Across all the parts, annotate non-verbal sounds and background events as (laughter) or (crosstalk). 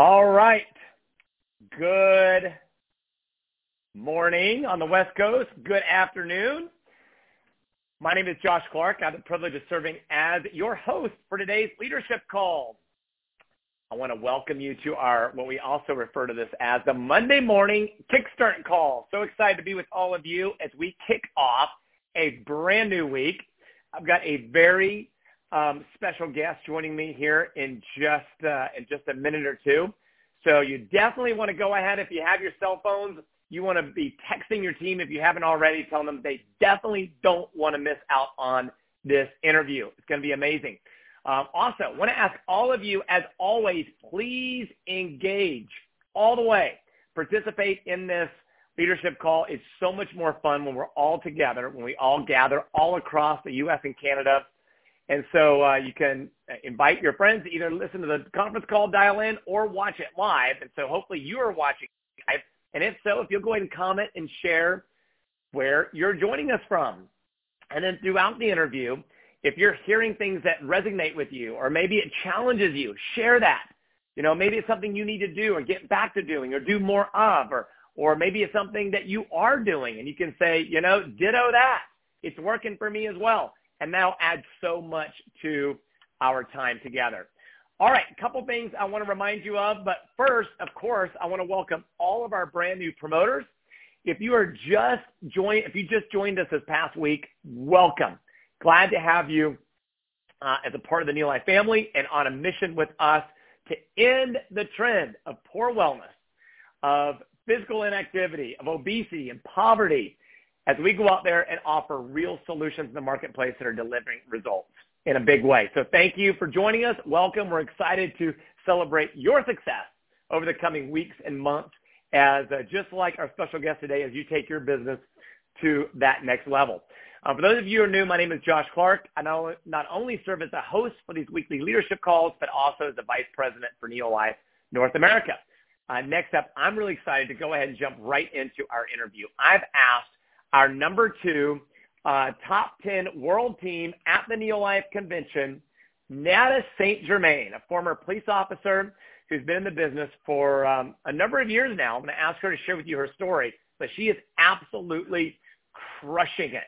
All right. Good morning on the West Coast. Good afternoon. My name is Josh Clark. I have the privilege of serving as your host for today's leadership call. I want to welcome you to our, what we also refer to this as the Monday morning kickstart call. So excited to be with all of you as we kick off a brand new week. I've got a very um, special guest joining me here in just uh, in just a minute or two. So you definitely want to go ahead if you have your cell phones. You want to be texting your team if you haven't already, telling them they definitely don't want to miss out on this interview. It's going to be amazing. Um, also, want to ask all of you, as always, please engage all the way. Participate in this leadership call. It's so much more fun when we're all together, when we all gather all across the U.S. and Canada and so uh, you can uh, invite your friends to either listen to the conference call, dial in, or watch it live. And so hopefully you are watching live. And if so, if you'll go ahead and comment and share where you're joining us from. And then throughout the interview, if you're hearing things that resonate with you or maybe it challenges you, share that. You know, maybe it's something you need to do or get back to doing or do more of or or maybe it's something that you are doing and you can say, you know, ditto that. It's working for me as well and that'll add so much to our time together. All right, a couple things I want to remind you of, but first, of course, I want to welcome all of our brand new promoters. If you are just join, if you just joined us this past week, welcome. Glad to have you uh, as a part of the Neolife family and on a mission with us to end the trend of poor wellness, of physical inactivity, of obesity and poverty, as we go out there and offer real solutions in the marketplace that are delivering results in a big way. So thank you for joining us. Welcome. We're excited to celebrate your success over the coming weeks and months as uh, just like our special guest today as you take your business to that next level. Uh, for those of you who are new, my name is Josh Clark. I not only serve as a host for these weekly leadership calls, but also as the vice president for Neolife North America. Uh, next up, I'm really excited to go ahead and jump right into our interview. I've asked our number two uh, top 10 world team at the Neolife Convention, Nada St. Germain, a former police officer who's been in the business for um, a number of years now. I'm going to ask her to share with you her story, but she is absolutely crushing it.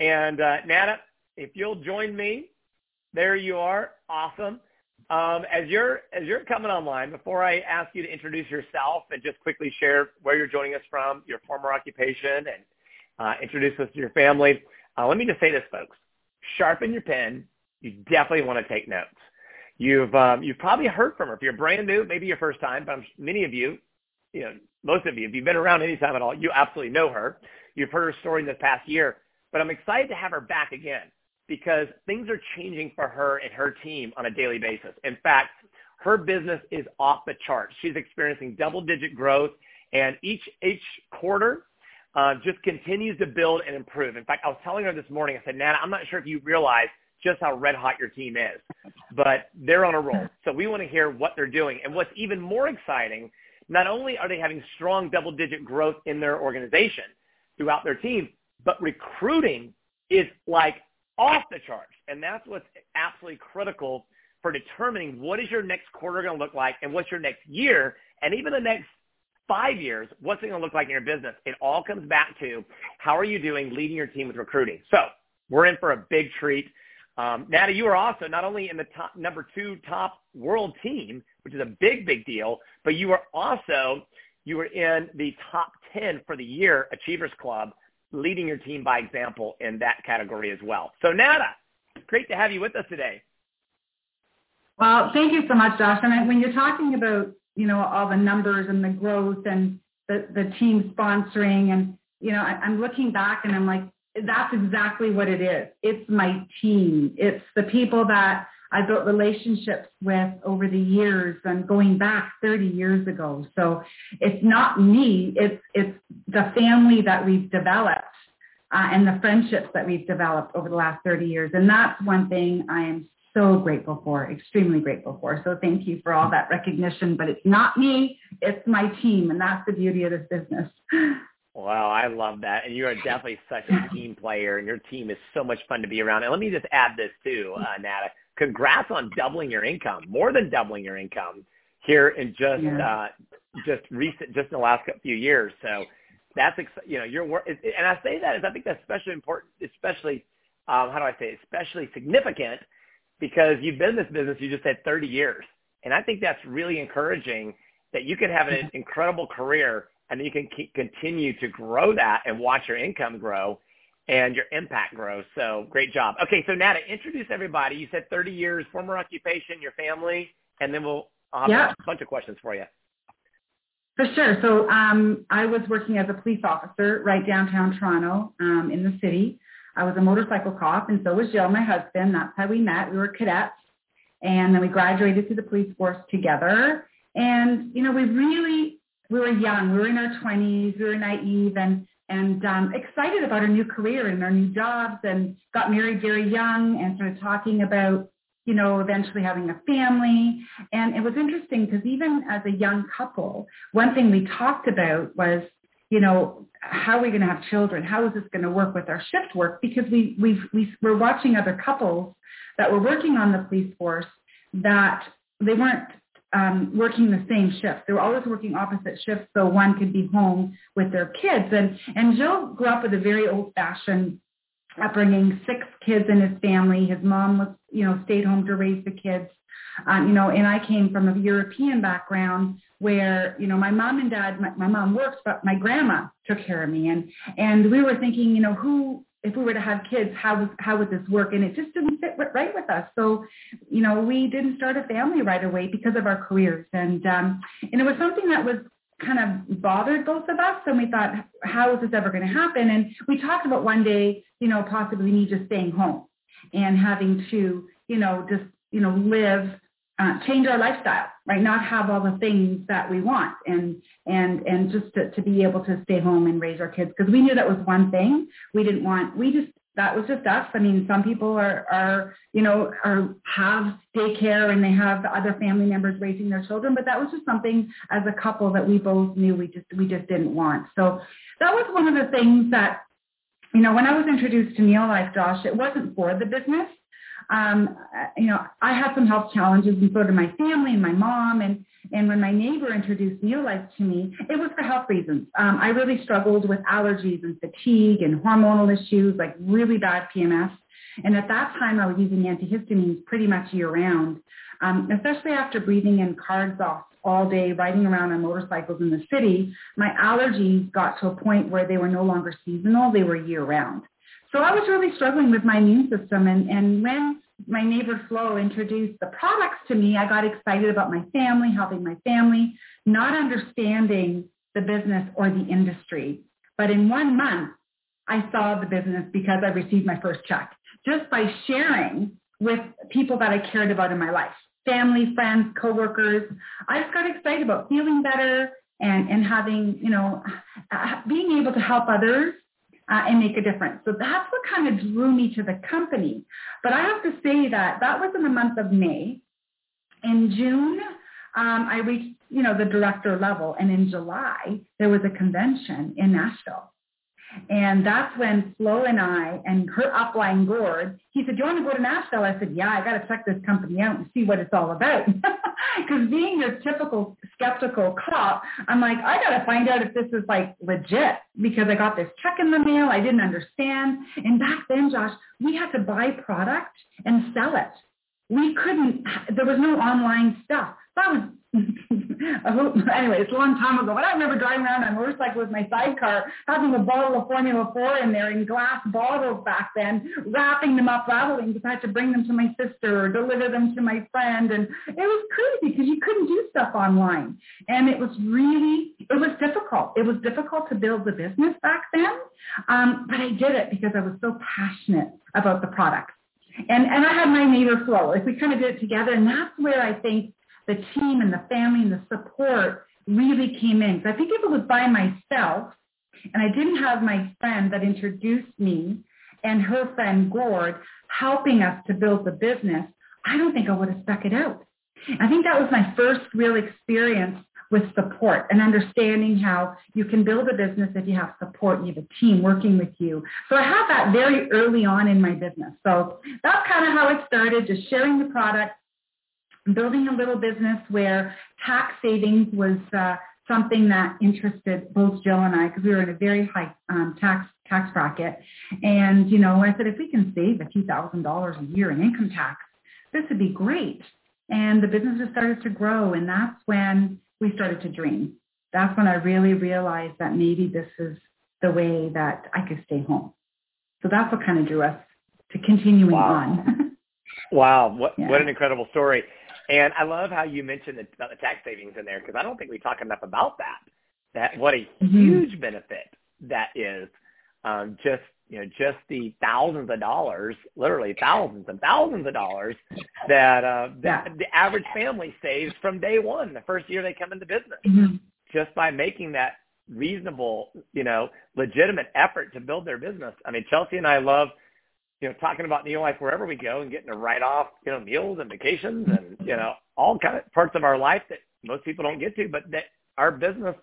And uh, Nada, if you'll join me, there you are. Awesome. Um, as you're as you're coming online, before I ask you to introduce yourself and just quickly share where you're joining us from, your former occupation, and uh, introduce us to your family. Uh, let me just say this, folks. Sharpen your pen. You definitely want to take notes. You've um, you've probably heard from her. If you're brand new, maybe your first time, but I'm, many of you, you know, most of you, if you've been around any time at all, you absolutely know her. You've heard her story in this past year, but I'm excited to have her back again because things are changing for her and her team on a daily basis. In fact, her business is off the charts. She's experiencing double-digit growth, and each each quarter uh, just continues to build and improve. In fact, I was telling her this morning, I said, Nana, I'm not sure if you realize just how red hot your team is, but they're on a roll. So we want to hear what they're doing. And what's even more exciting, not only are they having strong double-digit growth in their organization throughout their team, but recruiting is like off the charts. And that's what's absolutely critical for determining what is your next quarter going to look like and what's your next year and even the next five years, what's it going to look like in your business? It all comes back to how are you doing leading your team with recruiting. So we're in for a big treat. Um, you are also not only in the top number two top world team, which is a big, big deal, but you are also you were in the top 10 for the year Achievers Club, leading your team by example in that category as well. So Nada, great to have you with us today. Well, thank you so much, Josh. And when you're talking about you know, all the numbers and the growth and the, the team sponsoring. And, you know, I, I'm looking back and I'm like, that's exactly what it is. It's my team. It's the people that I built relationships with over the years and going back 30 years ago. So it's not me. It's, it's the family that we've developed uh, and the friendships that we've developed over the last 30 years. And that's one thing I am so grateful for, extremely grateful for. So thank you for all that recognition. But it's not me, it's my team. And that's the beauty of this business. Wow, I love that. And you are definitely such a team player, and your team is so much fun to be around. And let me just add this too, uh, Nada. Congrats on doubling your income, more than doubling your income here in just yeah. uh, just recent, just in the last few years. So that's you know your work, and I say that is I think that's especially important, especially um, how do I say, it? especially significant because you've been in this business. You just said 30 years, and I think that's really encouraging that you can have an incredible career and you can keep, continue to grow that and watch your income grow and your impact grow. So great job. Okay, so now to introduce everybody, you said 30 years, former occupation, your family, and then we'll I'll have yeah. a bunch of questions for you. For sure. So um, I was working as a police officer right downtown Toronto um, in the city. I was a motorcycle cop, and so was Jill, my husband. That's how we met. We were cadets, and then we graduated to the police force together. And you know, we really we were young. We were in our twenties. We were naive and and um, excited about our new career and our new jobs. And got married very young and started talking about you know, eventually having a family. And it was interesting because even as a young couple, one thing we talked about was, you know, how are we going to have children? How is this going to work with our shift work? Because we, we we, we're watching other couples that were working on the police force that they weren't um, working the same shift. They were always working opposite shifts so one could be home with their kids. And, and Jill grew up with a very old-fashioned upbringing, six kids in his family. His mom was, you know, stayed home to raise the kids. Um, you know, and I came from a European background where, you know, my mom and dad, my, my mom works but my grandma took care of me. And, and we were thinking, you know, who, if we were to have kids, how how would this work? And it just didn't fit right with us. So, you know, we didn't start a family right away because of our careers. And, um, and it was something that was kind of bothered both of us. And we thought, how is this ever going to happen? And we talked about one day, you know, possibly me just staying home and having to, you know, just, you know, live, uh, change our lifestyle, right? Not have all the things that we want and, and, and just to, to be able to stay home and raise our kids. Cause we knew that was one thing we didn't want. We just that was just us. I mean, some people are, are, you know, are have daycare and they have other family members raising their children, but that was just something as a couple that we both knew we just we just didn't want. So that was one of the things that, you know, when I was introduced to Neolife, Josh, it wasn't for the business. Um, you know, I had some health challenges and so did my family and my mom and and when my neighbor introduced Neolife to me, it was for health reasons. Um, I really struggled with allergies and fatigue and hormonal issues, like really bad PMS. And at that time, I was using antihistamines pretty much year round, um, especially after breathing in car exhaust all day, riding around on motorcycles in the city. My allergies got to a point where they were no longer seasonal, they were year round. So I was really struggling with my immune system. And, and when my neighbor Flo introduced the products to me, I got excited about my family, helping my family, not understanding the business or the industry. But in one month, I saw the business because I received my first check just by sharing with people that I cared about in my life, family, friends, coworkers. I just got excited about feeling better and, and having, you know, being able to help others uh, and make a difference. So that's what kind of drew me to the company. But I have to say that that was in the month of May. In June, um, I reached, you know, the director level, and in July there was a convention in Nashville. And that's when Flo and I and her upline Gord, he said, do you want to go to Nashville? I said, yeah, I got to check this company out and see what it's all about. (laughs) Because being your typical skeptical cop, I'm like, I got to find out if this is like legit because I got this check in the mail. I didn't understand. And back then, Josh, we had to buy product and sell it. We couldn't, there was no online stuff. That was (laughs) anyway, it's a long time ago. But I remember driving around on a motorcycle with my sidecar, having a bottle of Formula 4 in there in glass bottles back then, wrapping them up, rattling because I had to bring them to my sister or deliver them to my friend. And it was crazy because you couldn't do stuff online. And it was really, it was difficult. It was difficult to build the business back then. Um, but I did it because I was so passionate about the product. And, and I had my neighbor Flo. Like we kind of did it together. And that's where I think the team and the family and the support really came in. So I think if it was by myself and I didn't have my friend that introduced me and her friend Gord helping us to build the business, I don't think I would have stuck it out. I think that was my first real experience with support and understanding how you can build a business if you have support, and you have a team working with you. So I had that very early on in my business. So that's kind of how it started, just sharing the product, building a little business where tax savings was uh, something that interested both Jill and I because we were in a very high um, tax tax bracket. And, you know, I said, if we can save a few thousand dollars a year in income tax, this would be great. And the business just started to grow. And that's when we started to dream. That's when I really realized that maybe this is the way that I could stay home. So that's what kind of drew us to continuing wow. on. (laughs) wow. What, yeah. what an incredible story. And I love how you mentioned the, the tax savings in there because I don't think we talk enough about that. That what a mm-hmm. huge benefit that is um, just you know just the thousands of dollars, literally thousands and thousands of dollars that uh, that the average family saves from day one, the first year they come into business, mm-hmm. just by making that reasonable, you know, legitimate effort to build their business. I mean, Chelsea and I love, you know, talking about Neolife wherever we go and getting to write off, you know, meals and vacations and, you know, all kind of parts of our life that most people don't get to, but that our business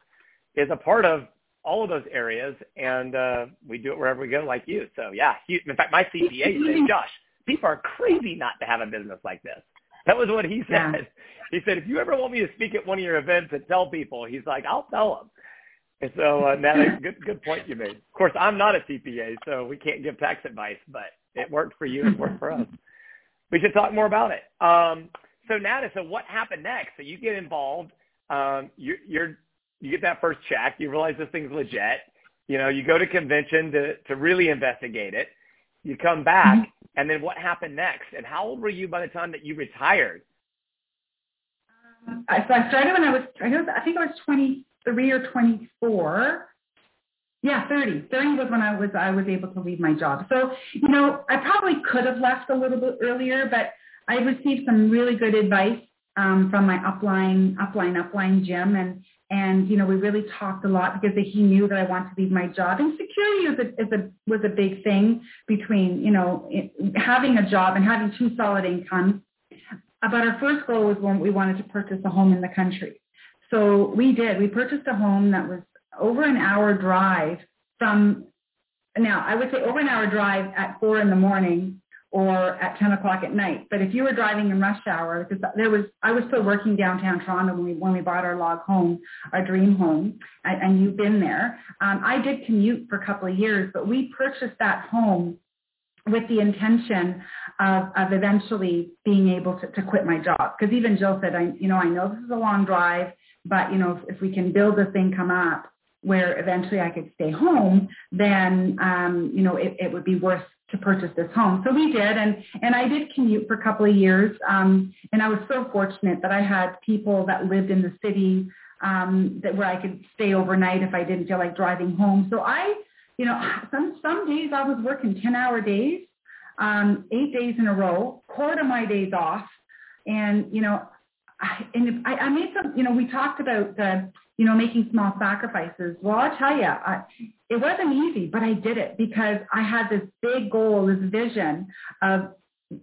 is a part of all of those areas, and uh, we do it wherever we go, like you. So yeah, in fact, my CPA (laughs) said, Josh, people are crazy not to have a business like this. That was what he said. He said, if you ever want me to speak at one of your events and tell people, he's like, I'll tell them. And so uh, Natalie, (laughs) good good point you made. Of course, I'm not a CPA, so we can't give tax advice, but it worked for you. It worked for us. We should talk more about it. Um, so Nada, so what happened next? So you get involved. Um, you, you're you get that first check, you realize this thing's legit. You know, you go to convention to to really investigate it. You come back, mm-hmm. and then what happened next? And how old were you by the time that you retired? Um, so I started when I, was, I think I was 23 or 24. Yeah, 30. 30 was when I was I was able to leave my job. So, you know, I probably could have left a little bit earlier, but I received some really good advice um, from my upline, upline, upline Jim, and and you know we really talked a lot because he knew that I wanted to leave my job. And security is a, is a was a big thing between you know having a job and having two solid incomes. But our first goal was when we wanted to purchase a home in the country. So we did. We purchased a home that was over an hour drive from. Now I would say over an hour drive at four in the morning or at 10 o'clock at night. But if you were driving in rush hour, because there was, I was still working downtown Toronto when we, when we bought our log home, our dream home, and, and you've been there. Um, I did commute for a couple of years, but we purchased that home with the intention of, of eventually being able to, to quit my job. Because even Jill said, I, you know, I know this is a long drive, but you know, if, if we can build this thing come up where eventually I could stay home, then um, you know, it, it would be worth to purchase this home. So we did, and and I did commute for a couple of years, um, and I was so fortunate that I had people that lived in the city um, that where I could stay overnight if I didn't feel like driving home. So I, you know, some some days I was working ten hour days, um, eight days in a row, quarter of my days off, and you know, I, and I, I made some, you know, we talked about the you know, making small sacrifices. Well, I'll tell you, I, it wasn't easy, but I did it because I had this big goal, this vision of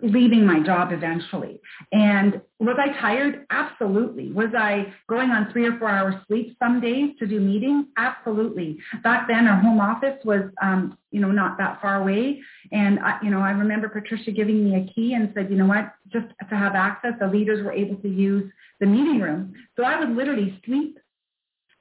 leaving my job eventually. And was I tired? Absolutely. Was I going on three or four hours sleep some days to do meetings? Absolutely. Back then our home office was, um, you know, not that far away. And, I, you know, I remember Patricia giving me a key and said, you know what, just to have access, the leaders were able to use the meeting room. So I would literally sleep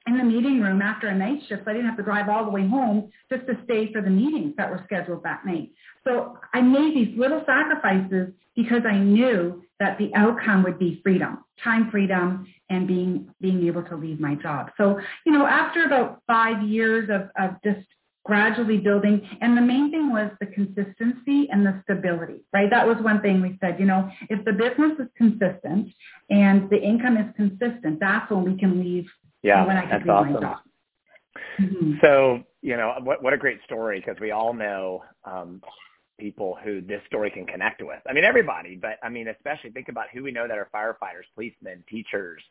in the meeting room after a night shift. So I didn't have to drive all the way home just to stay for the meetings that were scheduled that night. So I made these little sacrifices because I knew that the outcome would be freedom, time freedom, and being being able to leave my job. So, you know, after about five years of, of just gradually building, and the main thing was the consistency and the stability, right? That was one thing we said, you know, if the business is consistent and the income is consistent, that's when we can leave yeah, that's awesome. Mm-hmm. So, you know, what what a great story because we all know um, people who this story can connect with. I mean, everybody, but I mean, especially think about who we know that are firefighters, policemen, teachers,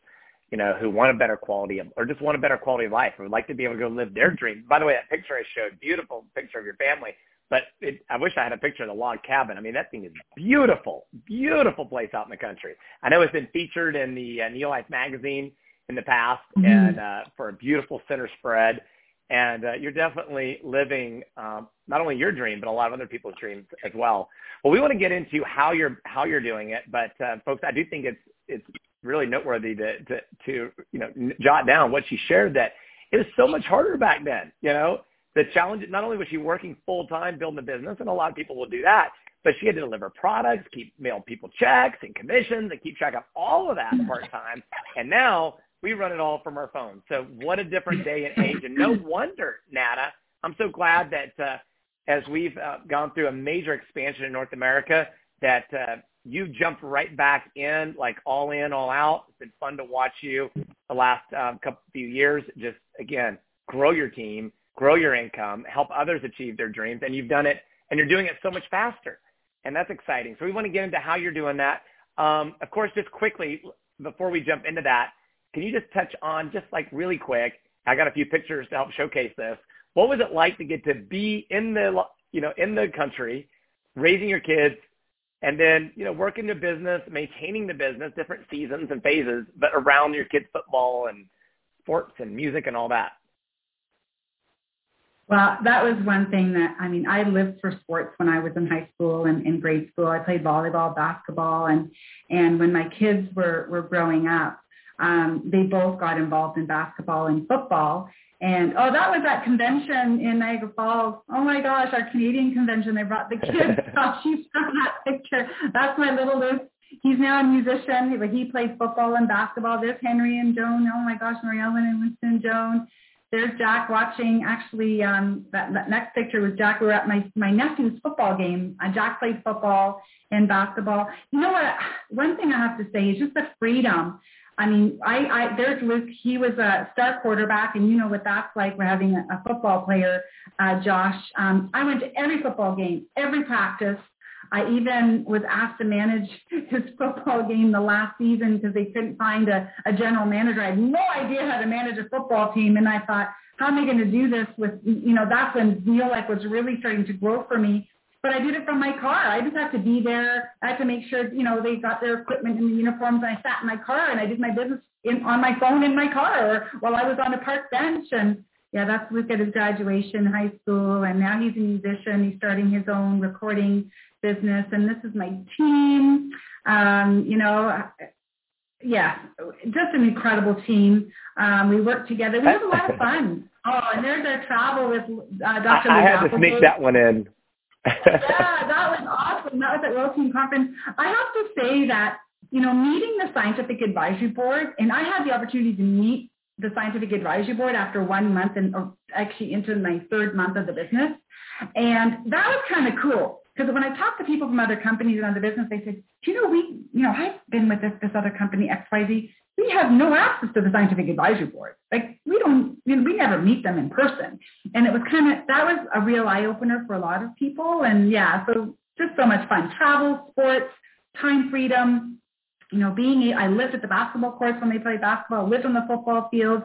you know, who want a better quality of, or just want a better quality of life, or would like to be able to go live their dream. By the way, that picture I showed, beautiful picture of your family. But it, I wish I had a picture of the log cabin. I mean, that thing is beautiful, beautiful place out in the country. I know it's been featured in the uh, Neolife magazine in the past mm-hmm. and uh, for a beautiful center spread. And uh, you're definitely living um, not only your dream, but a lot of other people's dreams as well. Well, we want to get into how you're how you're doing it, but uh, folks, I do think it's it's really noteworthy to, to, to, you know, jot down what she shared that it was so much harder back then, you know, the challenge, not only was she working full time building a business, and a lot of people will do that, but she had to deliver products, keep mail people checks and commissions and keep track of all of that part time. And now we run it all from our phones. So what a different day and age. And no wonder, Nada, I'm so glad that uh, as we've uh, gone through a major expansion in North America, that uh, you jumped right back in, like all in, all out. It's been fun to watch you the last um, couple few years. Just again, grow your team, grow your income, help others achieve their dreams, and you've done it, and you're doing it so much faster, and that's exciting. So we want to get into how you're doing that. Um, of course, just quickly before we jump into that, can you just touch on just like really quick? I got a few pictures to help showcase this. What was it like to get to be in the you know in the country, raising your kids, and then you know working the business, maintaining the business, different seasons and phases, but around your kids' football and sports and music and all that. Well, that was one thing that I mean. I lived for sports when I was in high school and in grade school. I played volleyball, basketball, and and when my kids were were growing up, um, they both got involved in basketball and football. And oh, that was that convention in Niagara Falls. Oh my gosh, our Canadian convention. They brought the kids. oh, she's from that picture. That's my little Luke. He's now a musician. He, he plays football and basketball. There's Henry and Joan. Oh my gosh, Mary Ellen and Winston Joan. There's Jack watching. Actually, um, that, that next picture was Jack. We were at my my nephew's football game. Uh, Jack played football and basketball. You know what? One thing I have to say is just the freedom I mean, I, I there's Luke. He was a star quarterback, and you know what that's like. We're having a, a football player, uh, Josh. Um, I went to every football game, every practice. I even was asked to manage (laughs) his football game the last season because they couldn't find a, a general manager. I had no idea how to manage a football team, and I thought, how am I going to do this with, you know, that's when Neolife was really starting to grow for me but I did it from my car. I just had to be there. I had to make sure, you know, they got their equipment and the uniforms. And I sat in my car and I did my business in, on my phone in my car or while I was on a park bench. And yeah, that's Luke at his graduation, high school. And now he's a musician. He's starting his own recording business. And this is my team. Um, you know, yeah, just an incredible team. Um, we work together. We have a lot of fun. Oh, and there's our travel with uh, Dr. I, I had to sneak that one in yeah, (laughs) that was awesome. That was at Team Conference. I have to say that, you know, meeting the scientific advisory board, and I had the opportunity to meet the scientific advisory board after one month and or actually into my third month of the business. And that was kind of cool because when I talk to people from other companies and other business, they say, do you know, we, you know, I've been with this, this other company, XYZ we have no access to the scientific advisory board. Like we don't, you know, we never meet them in person. And it was kind of, that was a real eye opener for a lot of people. And yeah, so just so much fun. Travel, sports, time freedom, you know, being, I lived at the basketball courts when they played basketball, I lived on the football field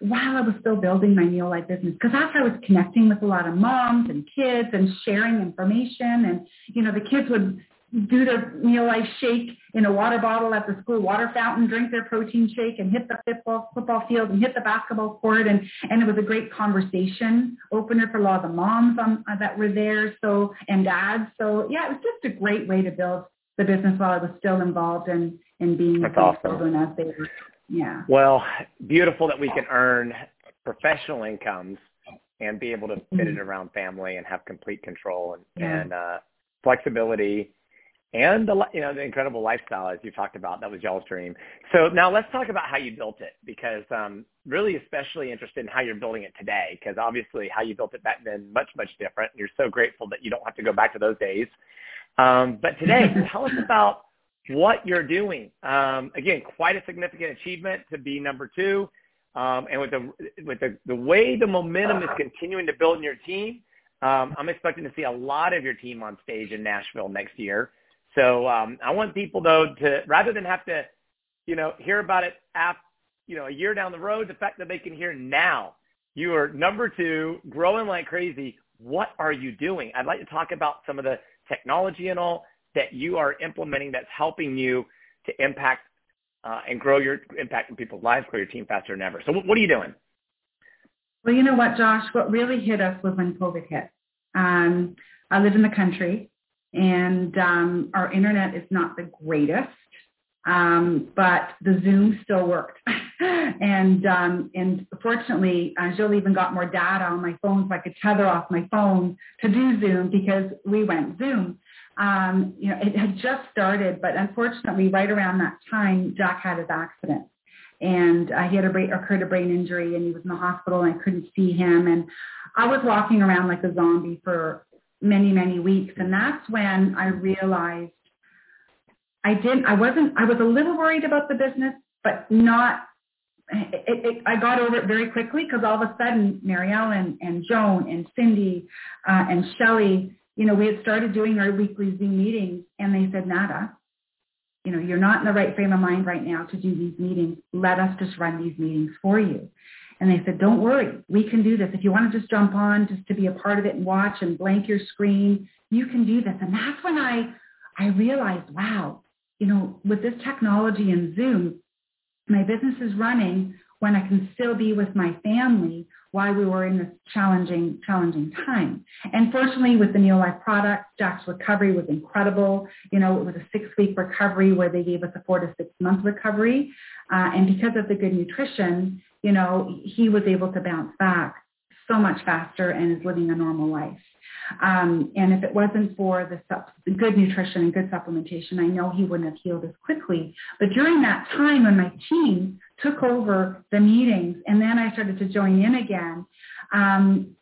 while I was still building my Neolife business. Because that's how I was connecting with a lot of moms and kids and sharing information. And, you know, the kids would do their Neolife shake in a water bottle at the school water fountain, drink their protein shake, and hit the football, football field and hit the basketball court. And, and it was a great conversation opener for a lot of the moms on, uh, that were there so and dads. So yeah, it was just a great way to build the business while I was still involved in, in being That's awesome. children as they were. Yeah. Well, beautiful that we can earn professional incomes and be able to fit mm-hmm. it around family and have complete control and, yeah. and uh, flexibility and the you know the incredible lifestyle as you talked about that was y'all's dream. So now let's talk about how you built it because um, really especially interested in how you're building it today because obviously how you built it back then much much different. And you're so grateful that you don't have to go back to those days. Um, but today, (laughs) tell us about what you're doing. Um, again, quite a significant achievement to be number two, um, and with the with the, the way the momentum is continuing to build in your team. Um, I'm expecting to see a lot of your team on stage in Nashville next year. So um, I want people though to rather than have to, you know, hear about it after, you know, a year down the road, the fact that they can hear now. You are number two, growing like crazy. What are you doing? I'd like to talk about some of the technology and all that you are implementing that's helping you to impact uh, and grow your impact in people's lives, grow your team faster than ever. So what are you doing? Well, you know what, Josh? What really hit us was when COVID hit. Um, I live in the country and um, our internet is not the greatest. um, but the Zoom still worked. (laughs) and um, and fortunately, uh, Jill even got more data on my phone, so I could tether off my phone to do Zoom because we went Zoom. Um, you know, it had just started, but unfortunately, right around that time, Jack had his accident and uh, he had a brain, occurred a brain injury and he was in the hospital and I couldn't see him and I was walking around like a zombie for many many weeks and that's when I realized I didn't I wasn't I was a little worried about the business but not it, it, I got over it very quickly because all of a sudden Mary Ellen and Joan and Cindy uh, and Shelly, you know, we had started doing our weekly Zoom meetings and they said, Nada, you know, you're not in the right frame of mind right now to do these meetings. Let us just run these meetings for you. And they said, don't worry, we can do this. If you want to just jump on just to be a part of it and watch and blank your screen, you can do this. And that's when I, I realized, wow, you know, with this technology and Zoom, my business is running when I can still be with my family while we were in this challenging, challenging time. And fortunately, with the Neolife product, Jack's recovery was incredible. You know, it was a six-week recovery where they gave us a four to six-month recovery. Uh, and because of the good nutrition, you know, he was able to bounce back so much faster and is living a normal life. Um, and if it wasn't for the, sup- good nutrition and good supplementation, I know he wouldn't have healed as quickly. But during that time when my team took over the meetings and then I started to join in again, um,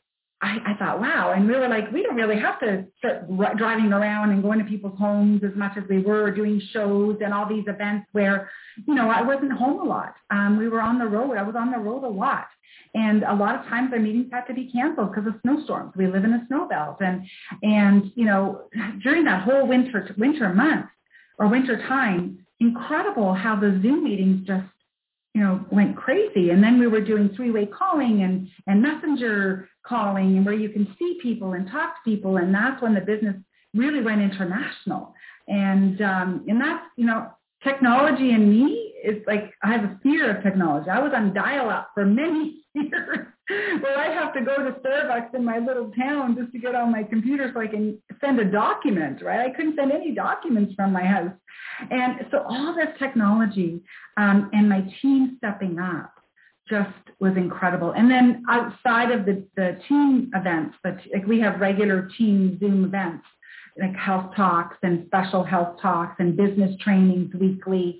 I, I thought, wow. And we were like, we don't really have to start r- driving around and going to people's homes as much as we were doing shows and all these events where, you know, I wasn't home a lot. Um, we were on the road. I was on the road a lot. And a lot of times our meetings had to be canceled because of snowstorms. We live in a snow belt. And, and, you know, during that whole winter, winter month or winter time, incredible how the Zoom meetings just you know, went crazy. And then we were doing three-way calling and, and messenger calling and where you can see people and talk to people. And that's when the business really went international. And, um, and that's, you know, technology and me is like, I have a fear of technology. I was on dial-up for many (laughs) years well, I have to go to Starbucks in my little town just to get on my computer so I can send a document, right? I couldn't send any documents from my house. And so all this technology um, and my team stepping up just was incredible. And then outside of the, the team events, but like we have regular team Zoom events, like health talks and special health talks and business trainings weekly.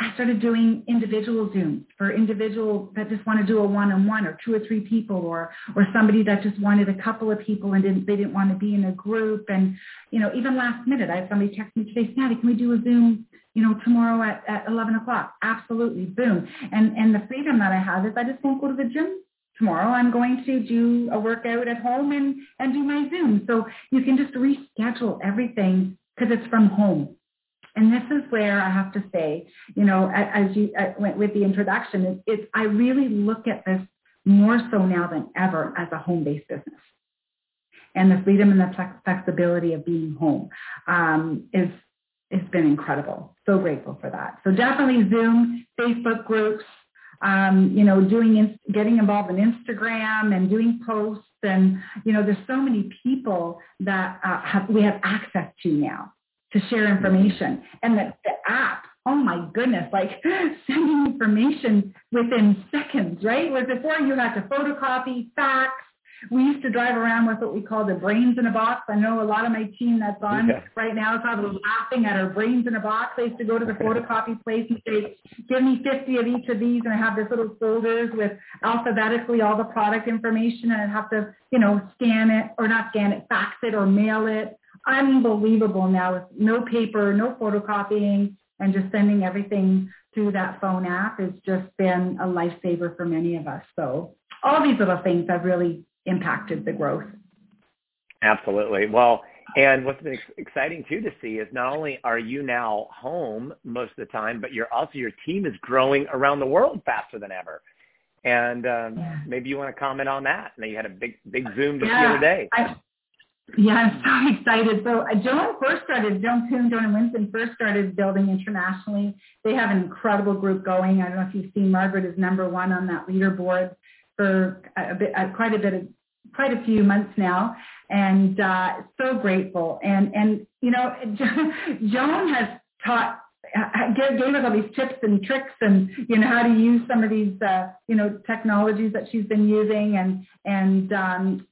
I started doing individual Zooms for individuals that just want to do a one-on-one or two or three people or, or somebody that just wanted a couple of people and didn't, they didn't want to be in a group. And, you know, even last minute, I had somebody text me today, Snatty, can we do a Zoom, you know, tomorrow at, at 11 o'clock? Absolutely. Boom. And, and the freedom that I have is I just won't go to the gym tomorrow I'm going to do a workout at home and, and do my Zoom. So you can just reschedule everything because it's from home. And this is where I have to say, you know, as you went with the introduction, it's, it's I really look at this more so now than ever as a home-based business. And the freedom and the flexibility of being home um, is has been incredible. So grateful for that. So definitely Zoom, Facebook groups, um, you know, doing getting involved in Instagram and doing posts, and you know, there's so many people that uh, have, we have access to now to share information. And the, the app, oh my goodness, like (gasps) sending information within seconds, right? Where before you had to photocopy, fax. We used to drive around with what we call the brains in a box. I know a lot of my team that's on yeah. right now is probably laughing at our brains in a box. I used to go to the photocopy place and say, give me 50 of each of these. And I have this little folders with alphabetically all the product information and I'd have to, you know, scan it or not scan it, fax it or mail it unbelievable now with no paper, no photocopying, and just sending everything through that phone app has just been a lifesaver for many of us. So all these little things have really impacted the growth. Absolutely. Well, and what's been exciting too to see is not only are you now home most of the time, but you're also your team is growing around the world faster than ever. And um, yeah. maybe you want to comment on that. Now you had a big big Zoom just yeah, the other day. I, yeah, I'm so (laughs) excited. So uh, Joan first started, Joan Kuhn, Joan and Winston first started building internationally. They have an incredible group going. I don't know if you've seen Margaret is number one on that leaderboard for a bit, uh, quite a bit of, quite a few months now. And uh, so grateful. And, and, you know, (laughs) Joan has taught gave, gave us all these tips and tricks and you know how to use some of these uh, you know technologies that she's been using and and um,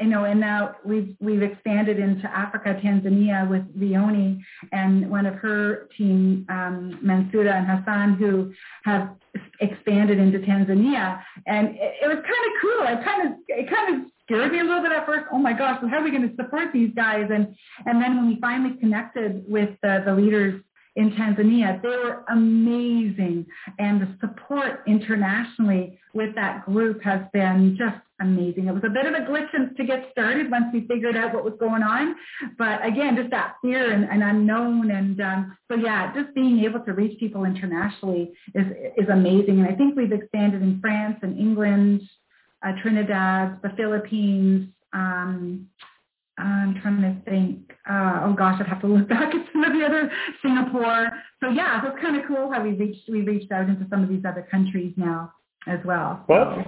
you know, and now we've we've expanded into Africa, Tanzania with Vioni and one of her team, um, Mansoura and Hassan, who have expanded into Tanzania. And it, it was kind of cool. It kind of it kind of scared me a little bit at first. Oh my gosh, how are we going to support these guys? And and then when we finally connected with the, the leaders in Tanzania. They were amazing. And the support internationally with that group has been just amazing. It was a bit of a glitch to get started once we figured out what was going on. But again, just that fear and, and unknown. And um, so, yeah, just being able to reach people internationally is, is amazing. And I think we've expanded in France and England, uh, Trinidad, the Philippines, um, I'm trying to think. Uh, oh gosh, I'd have to look (laughs) back at some of the other Singapore. So yeah, so it's kind of cool how we reached we reached out into some of these other countries now as well. Well,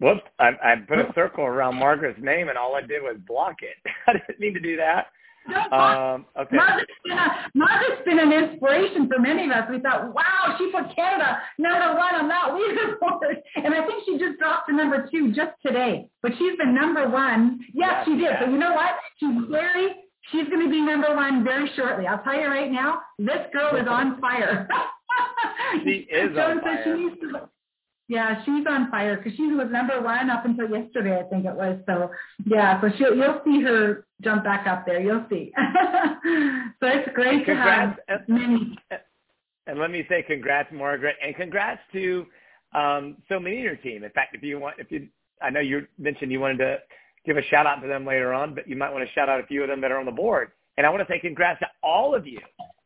whoops! I, I put a circle around Margaret's name, and all I did was block it. (laughs) I didn't mean to do that. Um, okay. Margaret's been, a, Margaret's been an inspiration for many of us. We thought, wow, she put Canada number one on that (laughs) leaderboard. And I think she just dropped to number two just today. But she's been number one. Yes, she did. Yeah. So you know what? She's very, she's going to be number one very shortly. I'll tell you right now, this girl (laughs) is on fire. (laughs) she is on fire. She needs to, yeah, she's on fire because she was number one up until yesterday, I think it was. So yeah, so she'll you'll see her jump back up there. You'll see. (laughs) so it's great congrats. to have many. And let me say congrats, Margaret, and congrats to um, so many of your team. In fact, if you want, if you, I know you mentioned you wanted to give a shout out to them later on, but you might want to shout out a few of them that are on the board. And I want to say congrats to all of you.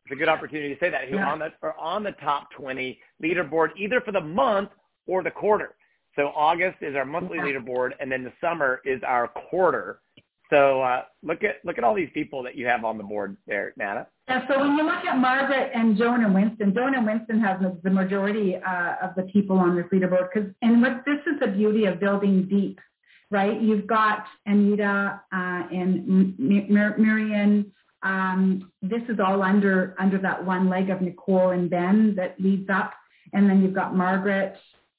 It's a good opportunity to say that who yeah. on the are on the top 20 leaderboard either for the month or the quarter. So August is our monthly leaderboard, and then the summer is our quarter. So uh, look at look at all these people that you have on the board there, Nana. Yeah. So when you look at Margaret and Joan and Winston, Joan and Winston have the majority uh, of the people on this leaderboard. Because and what this is the beauty of building deep, right? You've got Anita uh, and Miriam. Um, this is all under under that one leg of Nicole and Ben that leads up, and then you've got Margaret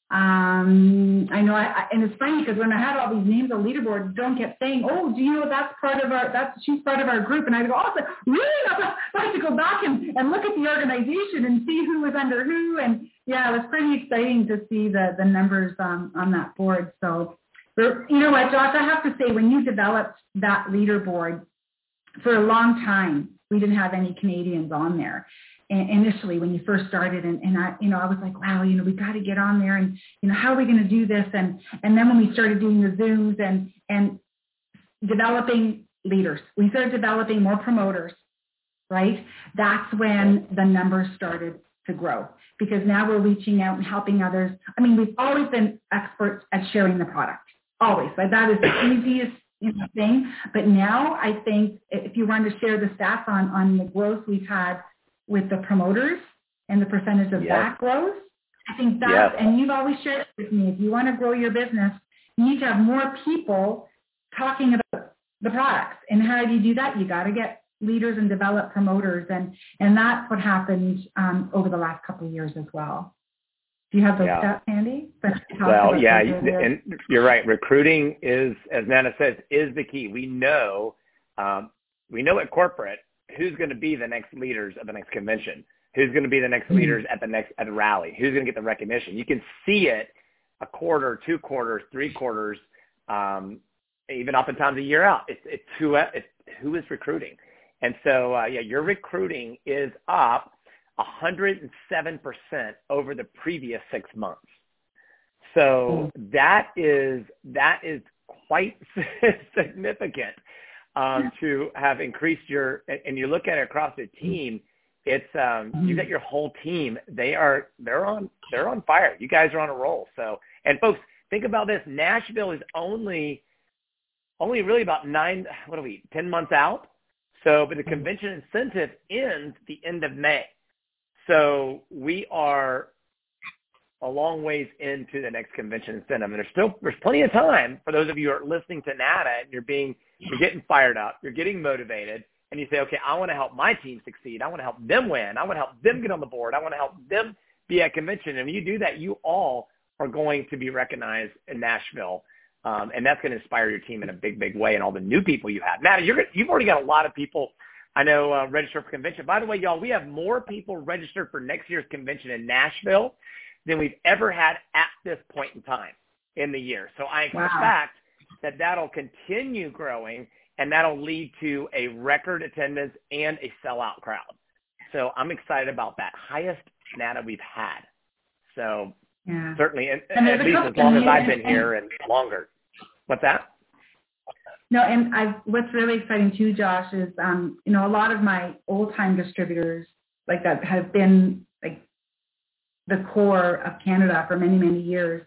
um, I know, I, I, and it's funny because when I had all these names on the leaderboard, Joan kept saying, "Oh, do you know that's part of our that's she's part of our group?" And I go, "Oh, really? I have to go back and, and look at the organization and see who was under who." And yeah, it was pretty exciting to see the the numbers um, on that board. So, but you know what, Josh, I have to say, when you developed that leaderboard for a long time, we didn't have any Canadians on there initially when you first started and, and I, you know, I was like, wow, you know, we got to get on there and, you know, how are we going to do this? And, and then when we started doing the Zooms and, and developing leaders, we started developing more promoters, right? That's when the numbers started to grow because now we're reaching out and helping others. I mean, we've always been experts at sharing the product, always. Like that is the easiest thing. But now I think if you want to share the stats on, on the growth we've had with the promoters and the percentage of that growth. I think that's, and you've always shared with me, if you want to grow your business, you need to have more people talking about the products. And how do you do that? You got to get leaders and develop promoters. And, and that's what happened um, over the last couple of years as well. Do you have those yeah. stats handy? Well, yeah, and you're right. Recruiting is, as Nana says, is the key. We know, um, we know at corporate who's going to be the next leaders of the next convention, who's going to be the next mm-hmm. leaders at the next at the rally, who's going to get the recognition. You can see it a quarter, two quarters, three quarters, um, even oftentimes a year out. It's, it's who it's who is recruiting, and so uh, yeah, your recruiting is up 107% over the previous six months. So mm-hmm. that is that is quite (laughs) significant um, to have increased your, and you look at it across the team, it's um, you got your whole team. They are they're on they're on fire. You guys are on a roll. So, and folks, think about this. Nashville is only only really about nine. What are we? Ten months out. So, but the convention incentive ends the end of May. So we are a long ways into the next convention incentive. And there's still there's plenty of time for those of you who are listening to NADA and you're being you're getting fired up, you're getting motivated, and you say, okay, I want to help my team succeed. I want to help them win. I want to help them get on the board. I want to help them be at convention. And when you do that, you all are going to be recognized in Nashville. Um, and that's going to inspire your team in a big, big way and all the new people you have. Matt, you're, you've already got a lot of people I know uh, registered for convention. By the way, y'all, we have more people registered for next year's convention in Nashville than we've ever had at this point in time in the year. So I expect wow. that that'll continue growing and that'll lead to a record attendance and a sellout crowd. So I'm excited about that. Highest NADA we've had. So yeah. certainly, and, and at least as long as I've been here and longer. What's that? No, and I what's really exciting too, Josh, is um, you know, a lot of my old time distributors like that have been the core of Canada for many, many years.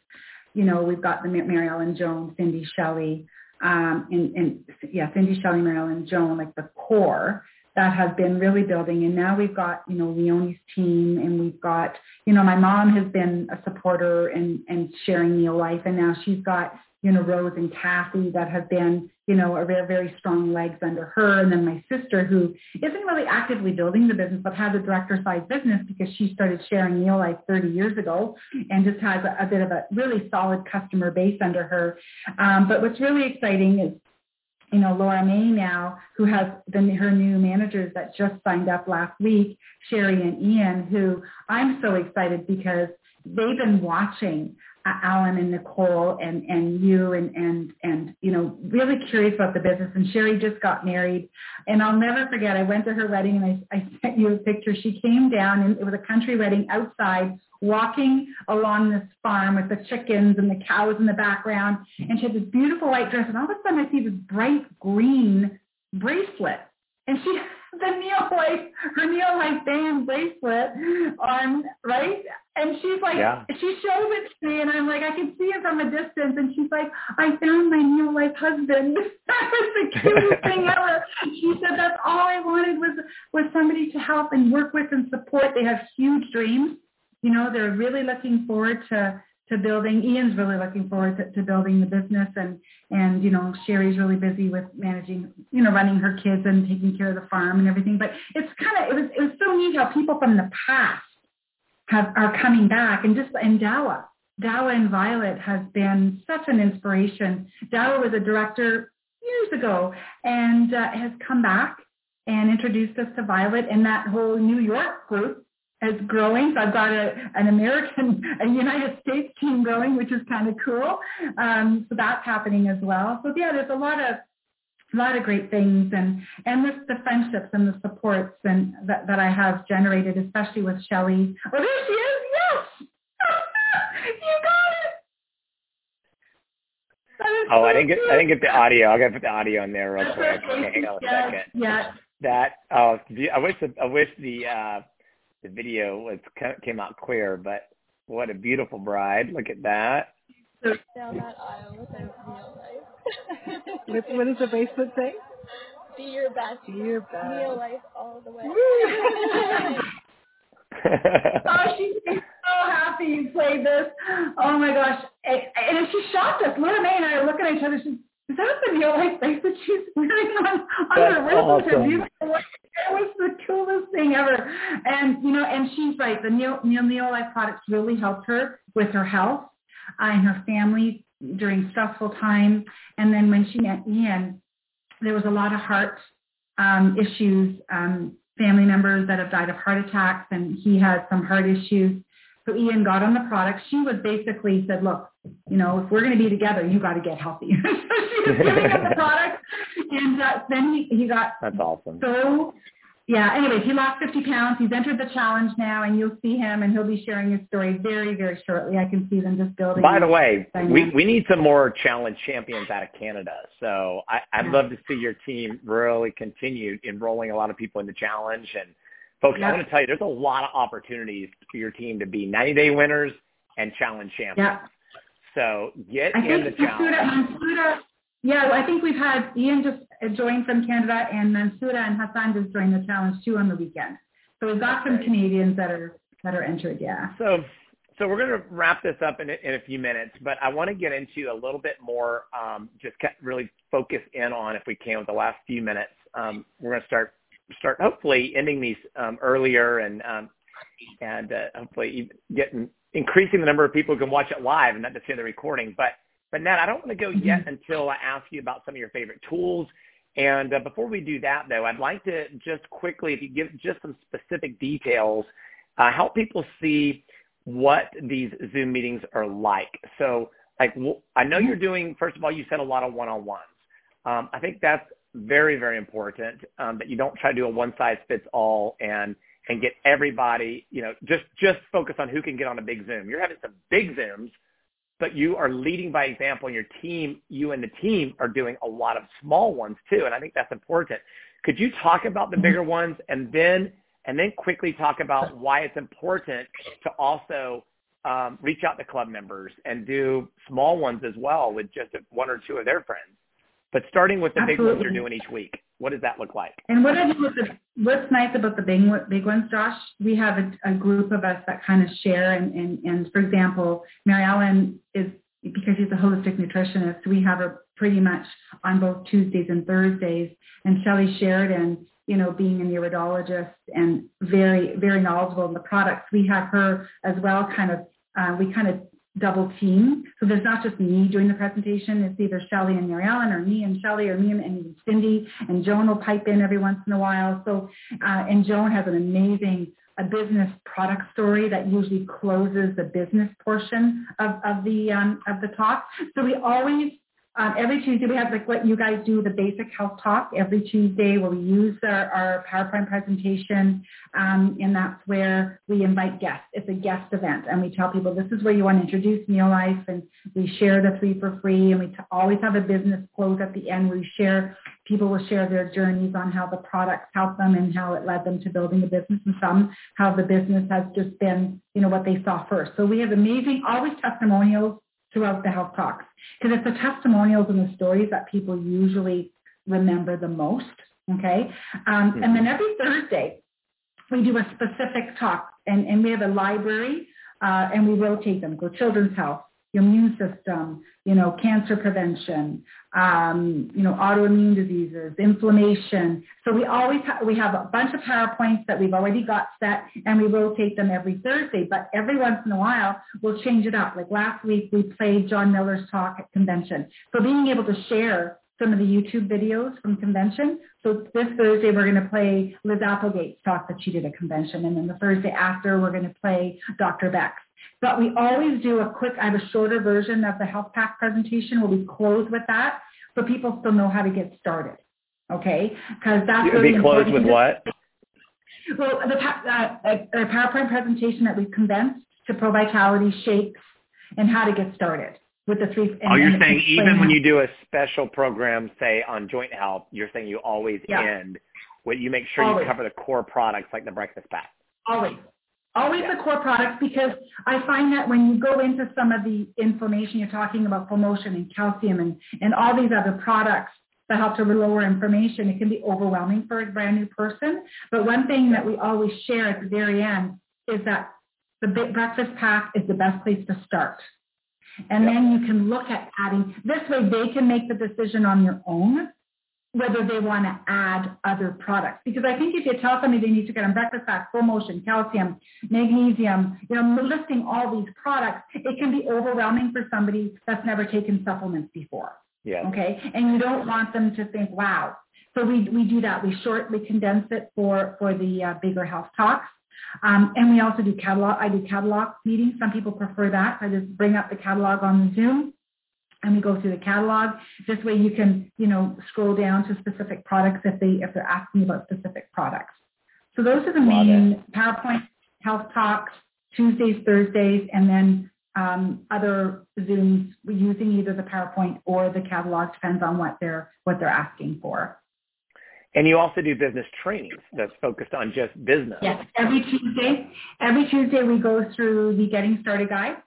You know, we've got the Mary Ellen Jones, Cindy Shelley, um, and, and yeah, Cindy Shelley, Mary Ellen Jones, like the core that has been really building. And now we've got, you know, Leonie's team and we've got, you know, my mom has been a supporter and, and sharing Neolife and now she's got you know, Rose and Kathy that have been, you know, a very, very strong legs under her. And then my sister who isn't really actively building the business, but has a director side business because she started sharing Neolife 30 years ago and just has a, a, bit of a really solid customer base under her. Um, but what's really exciting is you know, Laura May now, who has the, her new managers that just signed up last week, Sherry and Ian, who I'm so excited because they've been watching Alan and Nicole and, and you and, and, and, you know, really curious about the business. And Sherry just got married. And I'll never forget, I went to her wedding and I, I sent you a picture. She came down and it was a country wedding outside, walking along this farm with the chickens and the cows in the background. And she had this beautiful white dress. And all of a sudden I see this bright green bracelet. And she the Neolife, her Neolife band bracelet on, right? And she's like, yeah. she shows it to me, and I'm like, I can see it from a distance. And she's like, I found my Neolife husband. (laughs) that was the cutest thing ever. She said that's all I wanted was was somebody to help and work with and support. They have huge dreams. You know, they're really looking forward to to building. Ian's really looking forward to, to building the business, and and you know Sherry's really busy with managing, you know, running her kids and taking care of the farm and everything. But it's kind of it was it was so neat how people from the past have are coming back, and just and Dawa. Dawa and Violet has been such an inspiration. Dawa was a director years ago and uh, has come back and introduced us to Violet and that whole New York group is growing. So I've got a, an American, a United States team going, which is kind of cool. Um, so that's happening as well. So yeah, there's a lot of a lot of great things and and this, the friendships and the supports and that, that I have generated, especially with Shelly. Oh, there she is! Yes, (laughs) you got it. Oh, I didn't get I didn't get the audio. I got to put the audio in there real quick. Okay, hang on a yes, second. Yeah. That oh, I wish the, I wish the uh, the video was came out clear, but what a beautiful bride! Look at that. Down that aisle life. What, what does the bracelet say? Be your best. Be your best. Real life all the way. oh, she's so happy you played this. Oh my gosh. And, and she shocked us. Laura May and I are looking at each other. She's, is that the Neolife bracelet she's wearing on, on her wrist? Awesome. It was the coolest thing ever. And, you know, and she's right. The Neo, Neo, Neolife products really helped her with her health uh, and her family during stressful times. And then when she met Ian, there was a lot of heart um, issues, um, family members that have died of heart attacks, and he had some heart issues. So Ian got on the product. She was basically said, look, you know, if we're going to be together, you got to get healthy. (laughs) so she was giving him the product. And uh, then he, he got That's awesome. so yeah, anyways, he lost 50 pounds. He's entered the challenge now, and you'll see him, and he'll be sharing his story very, very shortly. I can see them just building. By the way, we, we need some more challenge champions out of Canada. So I, I'd yeah. love to see your team really continue enrolling a lot of people in the challenge. And folks, yeah. I'm going to tell you, there's a lot of opportunities for your team to be 90-day winners and challenge champions. Yeah. So get I in the challenge. Mansuda, yeah, I think we've had Ian just join from Canada and Mansuda and Hassan just joined the challenge too on the weekend. So we've got some Canadians that are that are entered. Yeah. So so we're going to wrap this up in a, in a few minutes, but I want to get into a little bit more, um, just really focus in on, if we can, with the last few minutes. Um, we're going to start start hopefully ending these um, earlier and um, and uh, hopefully getting increasing the number of people who can watch it live and not just hear the recording. But but Nat, I don't want to go yet mm-hmm. until I ask you about some of your favorite tools. And uh, before we do that, though, I'd like to just quickly, if you give just some specific details, uh, help people see what these Zoom meetings are like. So, like, I know you're doing. First of all, you said a lot of one-on-ones. Um, I think that's very, very important um, that you don't try to do a one-size-fits-all and and get everybody, you know, just just focus on who can get on a big Zoom. You're having some big Zooms, but you are leading by example, and your team, you and the team, are doing a lot of small ones too, and I think that's important. Could you talk about the mm-hmm. bigger ones, and then and then quickly talk about why it's important to also um, reach out to club members and do small ones as well with just one or two of their friends. But starting with the Absolutely. big ones you're doing each week, what does that look like? And what I do with the, what's nice about the big big ones, Josh, we have a, a group of us that kind of share. And, and, and for example, Mary Ellen is because she's a holistic nutritionist, we have her pretty much on both Tuesdays and Thursdays. And Shelly Sheridan, you know, being an iridologist and very, very knowledgeable in the products, we have her as well kind of, uh, we kind of double team. So there's not just me doing the presentation. It's either Shelly and Mary Ellen or me and Shelly or me and, Cindy and Joan will pipe in every once in a while. So, uh, and Joan has an amazing a business product story that usually closes the business portion of, of the um, of the talk. So we always um, every Tuesday we have like what you guys do, the basic health talk every Tuesday where we use our, our PowerPoint presentation um, and that's where we invite guests. It's a guest event and we tell people this is where you want to introduce Neolife and we share the three for free and we t- always have a business close at the end where we share, people will share their journeys on how the products help them and how it led them to building a business and some how the business has just been, you know, what they saw first. So we have amazing, always testimonials throughout the health talks because it's the testimonials and the stories that people usually remember the most. Okay. Um, mm-hmm. And then every Thursday, we do a specific talk and, and we have a library uh, and we rotate them. So children's health, your immune system, you know, cancer prevention, um, you know, autoimmune diseases, inflammation. So we always ha- we have a bunch of PowerPoints that we've already got set and we rotate them every Thursday. But every once in a while, we'll change it up. Like last week, we played John Miller's talk at convention. So being able to share some of the YouTube videos from convention. So this Thursday, we're going to play Liz Applegate's talk that she did at convention. And then the Thursday after, we're going to play Dr. Beck's. But we always do a quick, I have a shorter version of the health pack presentation where we close with that so people still know how to get started. Okay? Because that's You'll really be closed with what? Well, the uh, a, a PowerPoint presentation that we've condensed to Pro Vitality shakes and how to get started with the three. And, oh, you're saying even when you do a special program, say on joint health, you're saying you always yeah. end, what you make sure always. you cover the core products like the breakfast pack. Always. Always the core products because I find that when you go into some of the inflammation, you're talking about full motion and calcium and, and all these other products that help to lower inflammation, it can be overwhelming for a brand new person. But one thing that we always share at the very end is that the breakfast pack is the best place to start. And then you can look at adding, this way they can make the decision on their own whether they want to add other products. Because I think if you tell somebody they need to get on breakfast fat, full motion, calcium, magnesium, you know, listing all these products, it can be overwhelming for somebody that's never taken supplements before. Yeah. Okay. And you don't want them to think, wow. So we, we do that. We shortly condense it for, for the uh, bigger health talks. Um, and we also do catalog. I do catalog meetings. Some people prefer that. I just bring up the catalog on the Zoom and we go through the catalog. This way you can, you know, scroll down to specific products if they if they're asking about specific products. So those are the main PowerPoint health talks, Tuesdays, Thursdays, and then um, other Zooms using either the PowerPoint or the catalog depends on what they're what they're asking for. And you also do business trainings that's focused on just business. Yes, every Tuesday. Every Tuesday we go through the Getting Started Guide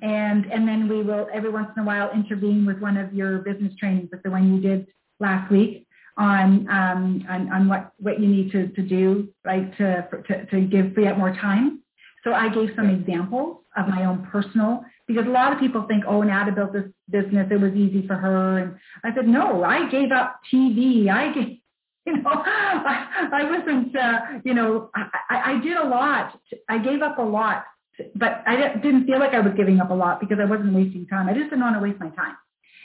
and and then we will every once in a while intervene with one of your business trainings, like the one you did last week on um, on, on what what you need to, to do, right, to, to to give free up more time. So I gave some examples of my own personal, because a lot of people think, oh, Nada built this business, it was easy for her. And I said, no, I gave up TV. I gave, (laughs) you know, I, I wasn't, uh, you know, I, I did a lot. I gave up a lot, but I didn't feel like I was giving up a lot because I wasn't wasting time. I just didn't want to waste my time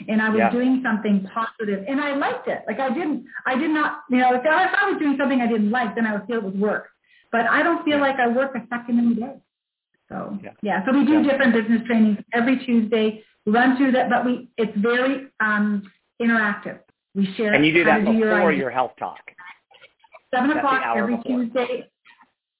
and I was yeah. doing something positive and I liked it. Like I didn't, I did not, you know, if I, if I was doing something I didn't like, then I would feel it was work. But I don't feel like I work a second in the day. So yeah, yeah. so we do yeah. different business trainings every Tuesday. We run through that, but we it's very um, interactive. We share. And you do that before your, your health talk. Seven That's o'clock every before. Tuesday.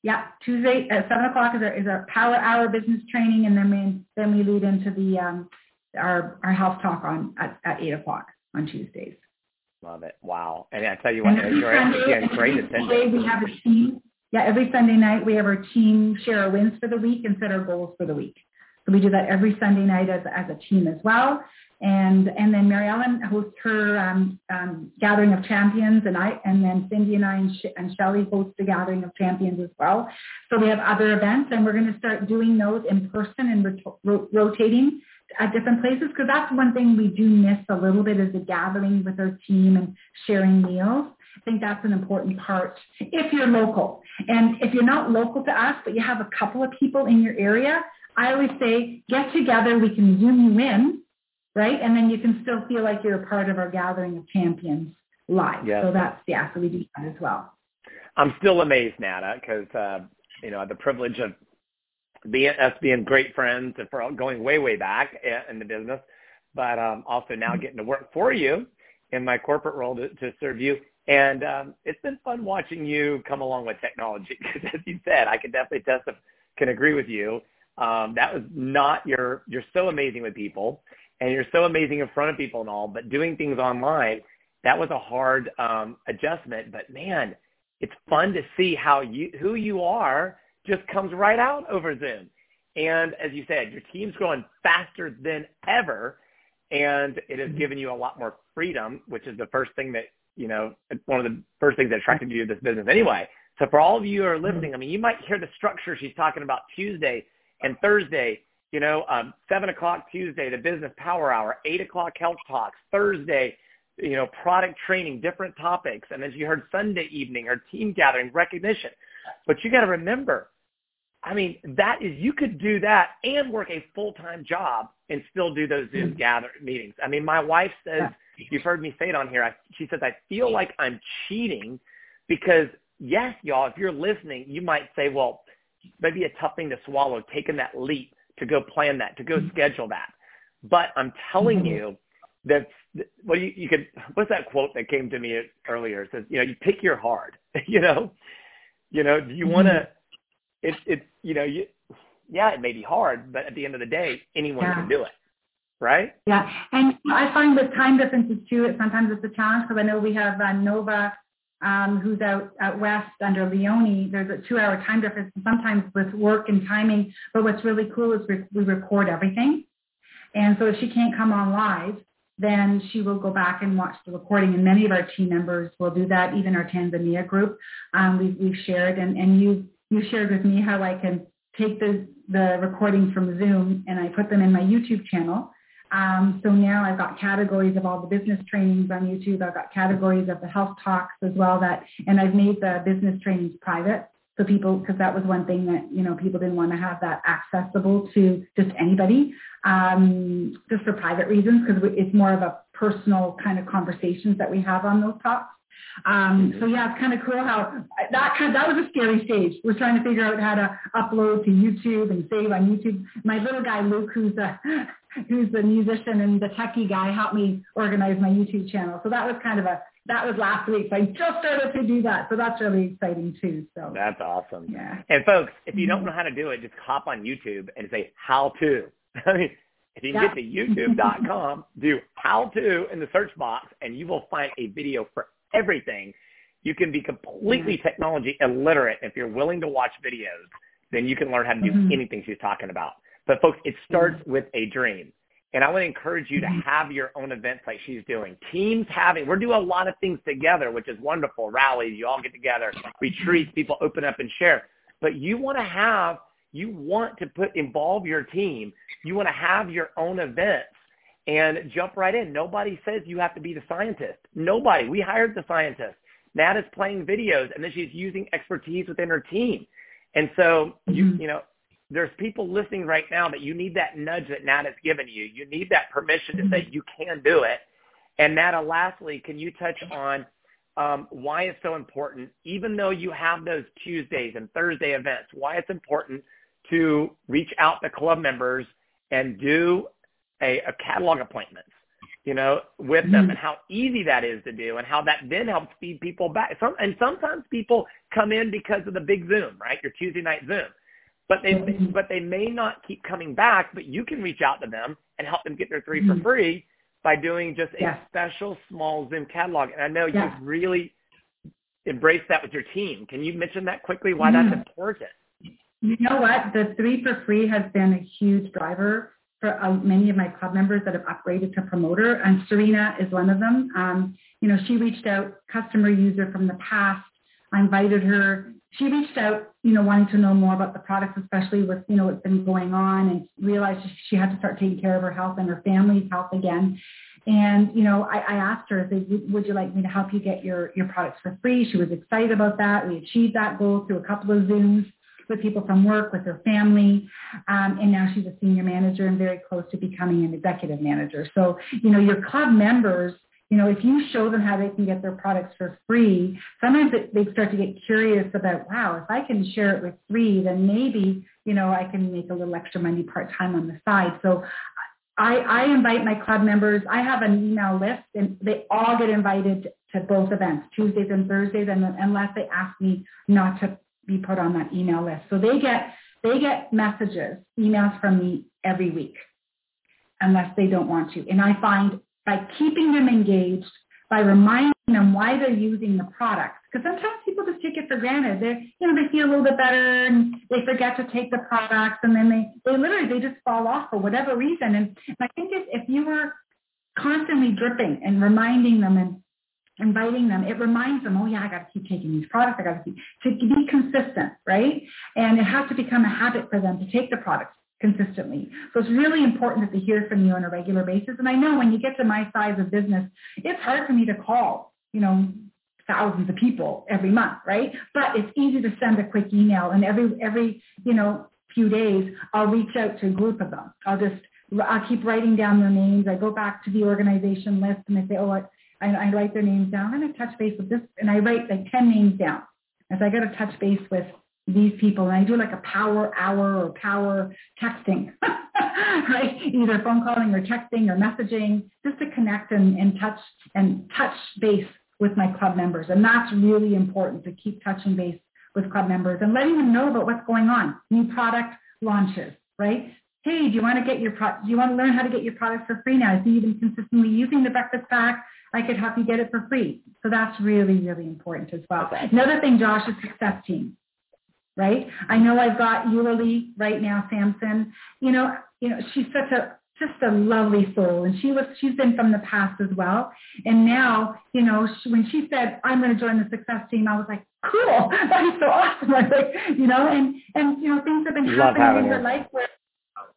Yeah, Tuesday at seven o'clock is our is our power hour business training, and then we then we lead into the um, our our health talk on at, at eight o'clock on Tuesdays. Love it! Wow, and I tell you what, you're Sunday, great attendance. We have a team yeah, every Sunday night we have our team share our wins for the week and set our goals for the week. So we do that every Sunday night as, as a team as well. And and then Mary Ellen hosts her um, um, gathering of champions, and I and then Cindy and I and, Sh- and Shelly host the gathering of champions as well. So we have other events, and we're going to start doing those in person and ro- rotating at different places because that's one thing we do miss a little bit is the gathering with our team and sharing meals. I think that's an important part if you're local. And if you're not local to us, but you have a couple of people in your area, I always say get together. We can zoom you in, right? And then you can still feel like you're a part of our gathering of champions live. Yes. So that's, yeah, so we do that as well. I'm still amazed, Nada, because, uh, you know, the privilege of being, us being great friends and for going way, way back in the business, but um, also now getting to work for you in my corporate role to, to serve you. And um, it's been fun watching you come along with technology (laughs) because, as you said, I can definitely testify, can agree with you. Um, that was not your. You're so amazing with people, and you're so amazing in front of people and all. But doing things online, that was a hard um, adjustment. But man, it's fun to see how you who you are just comes right out over Zoom. And as you said, your team's growing faster than ever, and it has given you a lot more freedom, which is the first thing that you know, one of the first things that attracted you to this business anyway. So for all of you who are listening, I mean, you might hear the structure she's talking about Tuesday and Thursday, you know, um, 7 o'clock Tuesday, the business power hour, 8 o'clock health talks, Thursday, you know, product training, different topics. And as you heard Sunday evening, our team gathering, recognition. But you got to remember, I mean, that is, you could do that and work a full-time job and still do those Zoom mm-hmm. gather meetings. I mean, my wife says, you've heard me say it on here. I, she says, I feel like I'm cheating because yes, y'all, if you're listening, you might say, well, maybe a tough thing to swallow, taking that leap to go plan that, to go mm-hmm. schedule that. But I'm telling mm-hmm. you that what you, you could, what's that quote that came to me earlier? It says, you know, you pick your hard, (laughs) you know, you know, do you mm-hmm. want to, it, it, you know, you, yeah, it may be hard, but at the end of the day, anyone yeah. can do it right? Yeah, and I find with time differences too, it sometimes it's a challenge because I know we have uh, Nova um, who's out, out west under Leone. There's a two-hour time difference sometimes with work and timing. But what's really cool is we, we record everything. And so if she can't come on live, then she will go back and watch the recording. And many of our team members will do that, even our Tanzania group. Um, we've, we've shared, and, and you, you shared with me how I can take the, the recordings from Zoom and I put them in my YouTube channel. Um, so now I've got categories of all the business trainings on YouTube. I've got categories of the health talks as well that, and I've made the business trainings private. So people, because that was one thing that, you know, people didn't want to have that accessible to just anybody, um, just for private reasons, because it's more of a personal kind of conversations that we have on those talks. Um, so yeah, it's kind of cool how that kind of, that was a scary stage. We're trying to figure out how to upload to YouTube and save on YouTube. My little guy Luke, who's a who's the musician and the techie guy, helped me organize my YouTube channel. So that was kind of a that was last week. So I just started to do that. So that's really exciting too. So that's awesome. Yeah. And folks, if you don't mm-hmm. know how to do it, just hop on YouTube and say how to. (laughs) I mean, if you can yeah. get to youtube.com, (laughs) do how to in the search box, and you will find a video for everything. You can be completely technology illiterate if you're willing to watch videos. Then you can learn how to do mm-hmm. anything she's talking about. But folks, it starts with a dream. And I want to encourage you to mm-hmm. have your own events like she's doing. Teams having, we're doing a lot of things together, which is wonderful. Rallies, you all get together, retreats, people open up and share. But you want to have you want to put involve your team. You want to have your own events and jump right in. Nobody says you have to be the scientist. Nobody. We hired the scientist. Nat is playing videos and then she's using expertise within her team. And so you mm-hmm. you know, there's people listening right now that you need that nudge that Nat has given you. You need that permission to say mm-hmm. you can do it. And Nata, lastly, can you touch on um, why it's so important, even though you have those Tuesdays and Thursday events, why it's important to reach out to club members and do a, a catalog appointments, you know, with them mm-hmm. and how easy that is to do and how that then helps feed people back. Some, and sometimes people come in because of the big Zoom, right? Your Tuesday night Zoom. But they, mm-hmm. but they may not keep coming back, but you can reach out to them and help them get their 3 mm-hmm. for free by doing just a yeah. special small Zoom catalog. And I know yeah. you've really embraced that with your team. Can you mention that quickly, why mm-hmm. that's important? You know what? The three for free has been a huge driver for uh, many of my club members that have upgraded to promoter, and Serena is one of them. Um, you know, she reached out, customer user from the past. I invited her. She reached out, you know, wanting to know more about the products, especially with, you know, what's been going on and realized she had to start taking care of her health and her family's health again. And, you know, I, I asked her, would you like me to help you get your, your products for free? She was excited about that. We achieved that goal through a couple of Zooms with people from work, with her family. Um, and now she's a senior manager and very close to becoming an executive manager. So, you know, your club members, you know, if you show them how they can get their products for free, sometimes they start to get curious about, wow, if I can share it with free, then maybe, you know, I can make a little extra money part-time on the side. So I, I invite my club members. I have an email list and they all get invited to both events, Tuesdays and Thursdays, and unless they ask me not to be put on that email list. So they get they get messages, emails from me every week, unless they don't want to. And I find by keeping them engaged, by reminding them why they're using the product, because sometimes people just take it for granted. They, you know, they feel a little bit better and they forget to take the products, and then they they literally they just fall off for whatever reason. And, I think if, if you were constantly dripping and reminding them and inviting them, it reminds them, oh yeah, I got to keep taking these products. I got to keep, to be consistent, right? And it has to become a habit for them to take the products consistently. So it's really important that they hear from you on a regular basis. And I know when you get to my size of business, it's hard for me to call, you know, thousands of people every month, right? But it's easy to send a quick email and every, every, you know, few days, I'll reach out to a group of them. I'll just, I'll keep writing down their names. I go back to the organization list and I say, oh, I, I write their names down. and to touch base with this, and I write like 10 names down. As I got to touch base with these people, and I do like a power hour or power texting, (laughs) right? Either phone calling or texting or messaging, just to connect and, and touch and touch base with my club members. And that's really important to keep touching base with club members and letting them know about what's going on, new product launches, right? Hey, do you want to get your pro- do you want to learn how to get your products for free now? I see you've been consistently using the breakfast pack. I could help you get it for free. So that's really, really important as well. Another thing, Josh, is success team, right? I know I've got Eulalie right now, Samson. You know, you know, she's such a just a lovely soul, and she was she's been from the past as well. And now, you know, she, when she said I'm going to join the success team, I was like, cool, (laughs) that is so awesome. I was (laughs) like, you know, and and you know, things have been Love happening in her life where,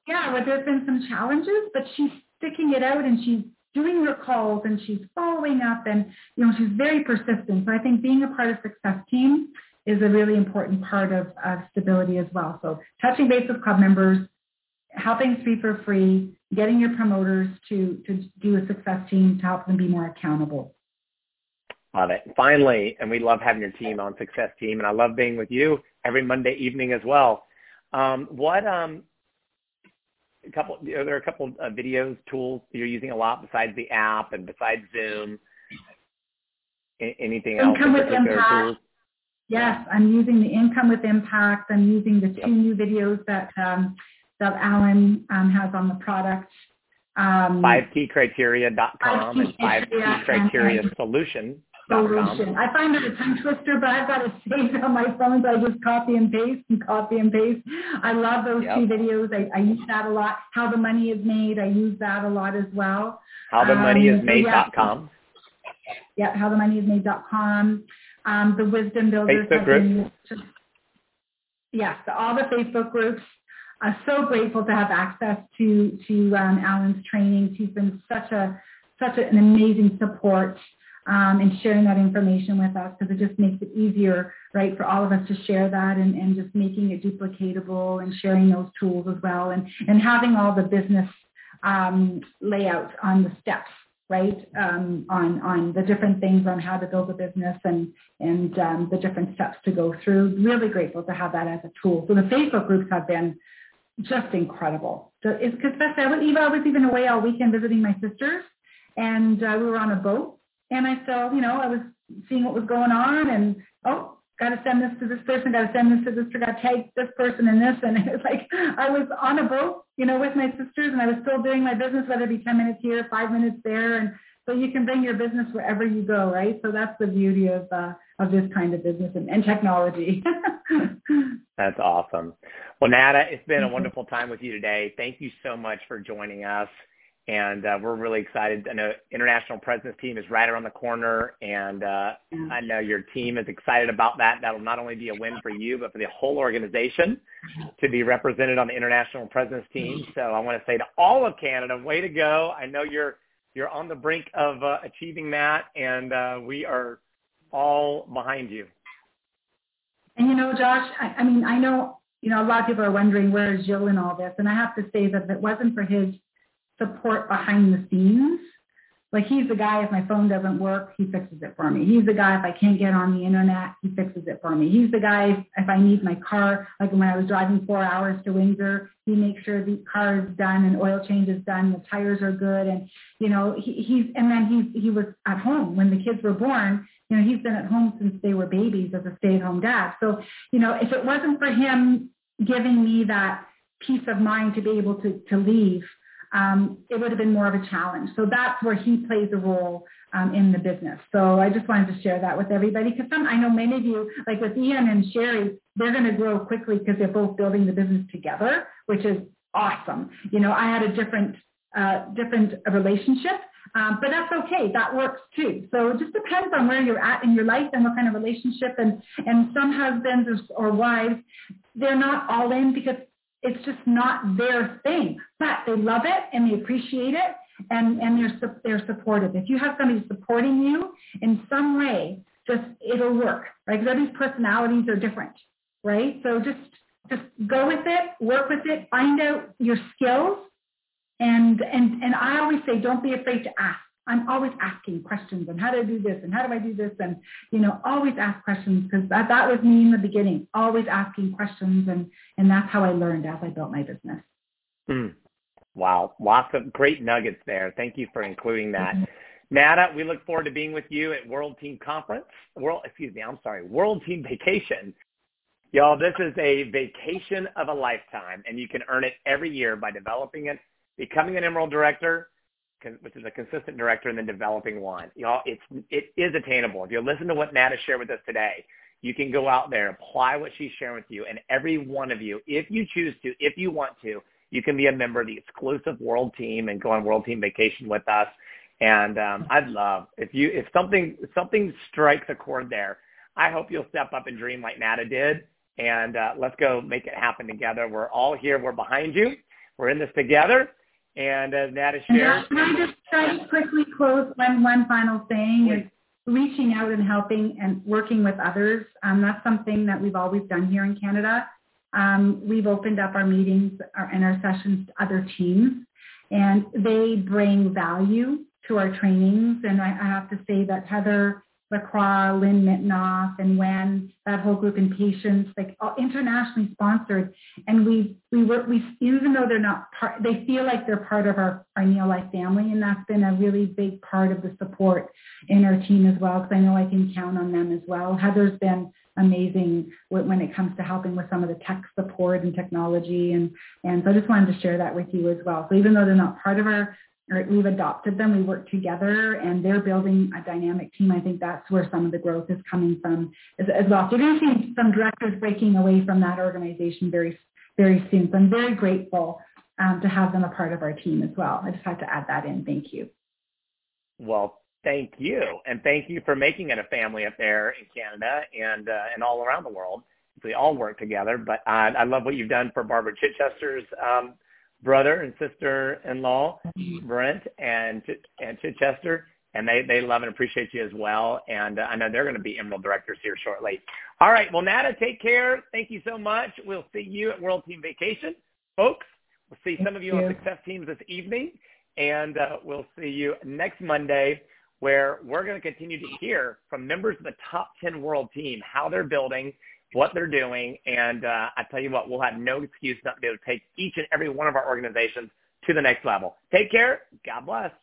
yeah, where there's been some challenges, but she's sticking it out and she's doing her calls and she's following up and you know she's very persistent. So I think being a part of success team is a really important part of, of stability as well. So touching base with club members, helping speak for free, getting your promoters to to do a success team to help them be more accountable. Love it. Finally, and we love having your team on Success Team, and I love being with you every Monday evening as well. Um, what um, a couple are there a couple of videos tools you're using a lot besides the app and besides Zoom? Anything else? Income with impact. Tools? Yes, I'm using the income with impact. I'm using the two yep. new videos that um, that Alan um, has on the product. Um, 5tcriteria.com and 5T Criteria Solution solution. I find it a tongue twister, but I've got it (laughs) on my phone, so I just copy and paste and copy and paste. I love those yep. two videos. I, I, use that a lot. How the money is made, I use that a lot as well. How the money is made.com. Yeah, how the money is made.com. Um, the wisdom builders. Facebook group. yes, all the Facebook groups. I'm so grateful to have access to to um, Alan's training. He's been such a such an amazing support um, and sharing that information with us because it just makes it easier, right, for all of us to share that and, and just making it duplicatable and sharing those tools as well and, and having all the business um, layout on the steps right, um, on, on the different things on how to build a business and, and um, the different steps to go through. Really grateful to have that as a tool. So the Facebook groups have been just incredible. So it's because I was, Eva, I was even away all weekend visiting my sisters and uh, we were on a boat and I saw, you know, I was seeing what was going on and, oh, got to send this to this person, got to send this to this, got to tag this person and this. And (laughs) it was like I was on a boat, you know, with my sisters and I was still doing my business, whether it be 10 minutes here, five minutes there. And so you can bring your business wherever you go, right? So that's the beauty of, uh, of this kind of business and, and technology. (laughs) that's awesome. Well, Nada, it's been a wonderful time with you today. Thank you so much for joining us and uh, we're really excited. I know International Presence Team is right around the corner, and uh, I know your team is excited about that. That'll not only be a win for you, but for the whole organization to be represented on the International Presence Team. So I want to say to all of Canada, way to go! I know you're you're on the brink of uh, achieving that, and uh, we are all behind you. And you know, Josh, I, I mean, I know you know a lot of people are wondering where is Jill in all this, and I have to say that if it wasn't for his support behind the scenes. Like he's the guy, if my phone doesn't work, he fixes it for me. He's the guy, if I can't get on the internet, he fixes it for me. He's the guy, if I need my car, like when I was driving four hours to Windsor, he makes sure the car is done and oil change is done, the tires are good. And, you know, he, he's, and then he's, he was at home when the kids were born. You know, he's been at home since they were babies as a stay-at-home dad. So, you know, if it wasn't for him giving me that peace of mind to be able to, to leave um, it would have been more of a challenge. So that's where he plays a role um, in the business. So I just wanted to share that with everybody because I know many of you, like with Ian and Sherry, they're going to grow quickly because they're both building the business together, which is awesome. You know, I had a different uh, different relationship, um, but that's okay. That works too. So it just depends on where you're at in your life and what kind of relationship. And and some husbands or, or wives, they're not all in because it's just not their thing, but they love it and they appreciate it and, and they're, they're supportive. If you have somebody supporting you in some way, just it'll work, right? Because everybody's personalities are different, right? So just just go with it, work with it, find out your skills, and and and I always say, don't be afraid to ask. I'm always asking questions and how do I do this and how do I do this and you know always ask questions because that that was me in the beginning always asking questions and and that's how I learned as I built my business. Mm. Wow, lots of great nuggets there. Thank you for including that. Mm-hmm. Nada, we look forward to being with you at World Team Conference. World, excuse me, I'm sorry, World Team Vacation. Y'all, this is a vacation of a lifetime, and you can earn it every year by developing it, becoming an Emerald Director, which is a consistent director, and then developing one. Know, it's it is attainable. If you listen to what Nada shared with us today, you can go out there, apply what she's sharing with you, and every one of you, if you choose to, if you want to, you can be a member of the exclusive World Team and go on World Team vacation with us. And um, I'd love if you if something something strikes a chord there. I hope you'll step up and dream like Nada did, and uh, let's go make it happen together. We're all here. We're behind you. We're in this together and as Nada shared. Can I just try to quickly close one, one final thing is reaching out and helping and working with others. Um, that's something that we've always done here in Canada. Um, we've opened up our meetings and our sessions to other teams, and they bring value to our trainings. And I, I have to say that Heather Lacroix, Lynn Mitnoff, and Wen, that whole group in patients, like all internationally sponsored. And we we work we even though they're not part, they feel like they're part of our our Neolife family, and that's been a really big part of the support in our team as well. Because I know I can count on them as well. Heather's been amazing when it comes to helping with some of the tech support and technology, and and so I just wanted to share that with you as well. So even though they're not part of our or we've adopted them. We work together, and they're building a dynamic team. I think that's where some of the growth is coming from as, as well. So you're going to see some directors breaking away from that organization very, very soon. So I'm very grateful um, to have them a part of our team as well. I just had to add that in. Thank you. Well, thank you, and thank you for making it a family there in Canada and uh, and all around the world. we all work together. But I, I love what you've done for Barbara Chichester's um, brother and sister-in-law, Brent and and Chichester, and they they love and appreciate you as well. And uh, I know they're going to be Emerald directors here shortly. All right, well, Nada, take care. Thank you so much. We'll see you at World Team Vacation, folks. We'll see some of you, you. on Success Teams this evening, and uh, we'll see you next Monday where we're going to continue to hear from members of the top 10 world team, how they're building, what they're doing. And uh, I tell you what, we'll have no excuse not to be able to take each and every one of our organizations to the next level. Take care. God bless.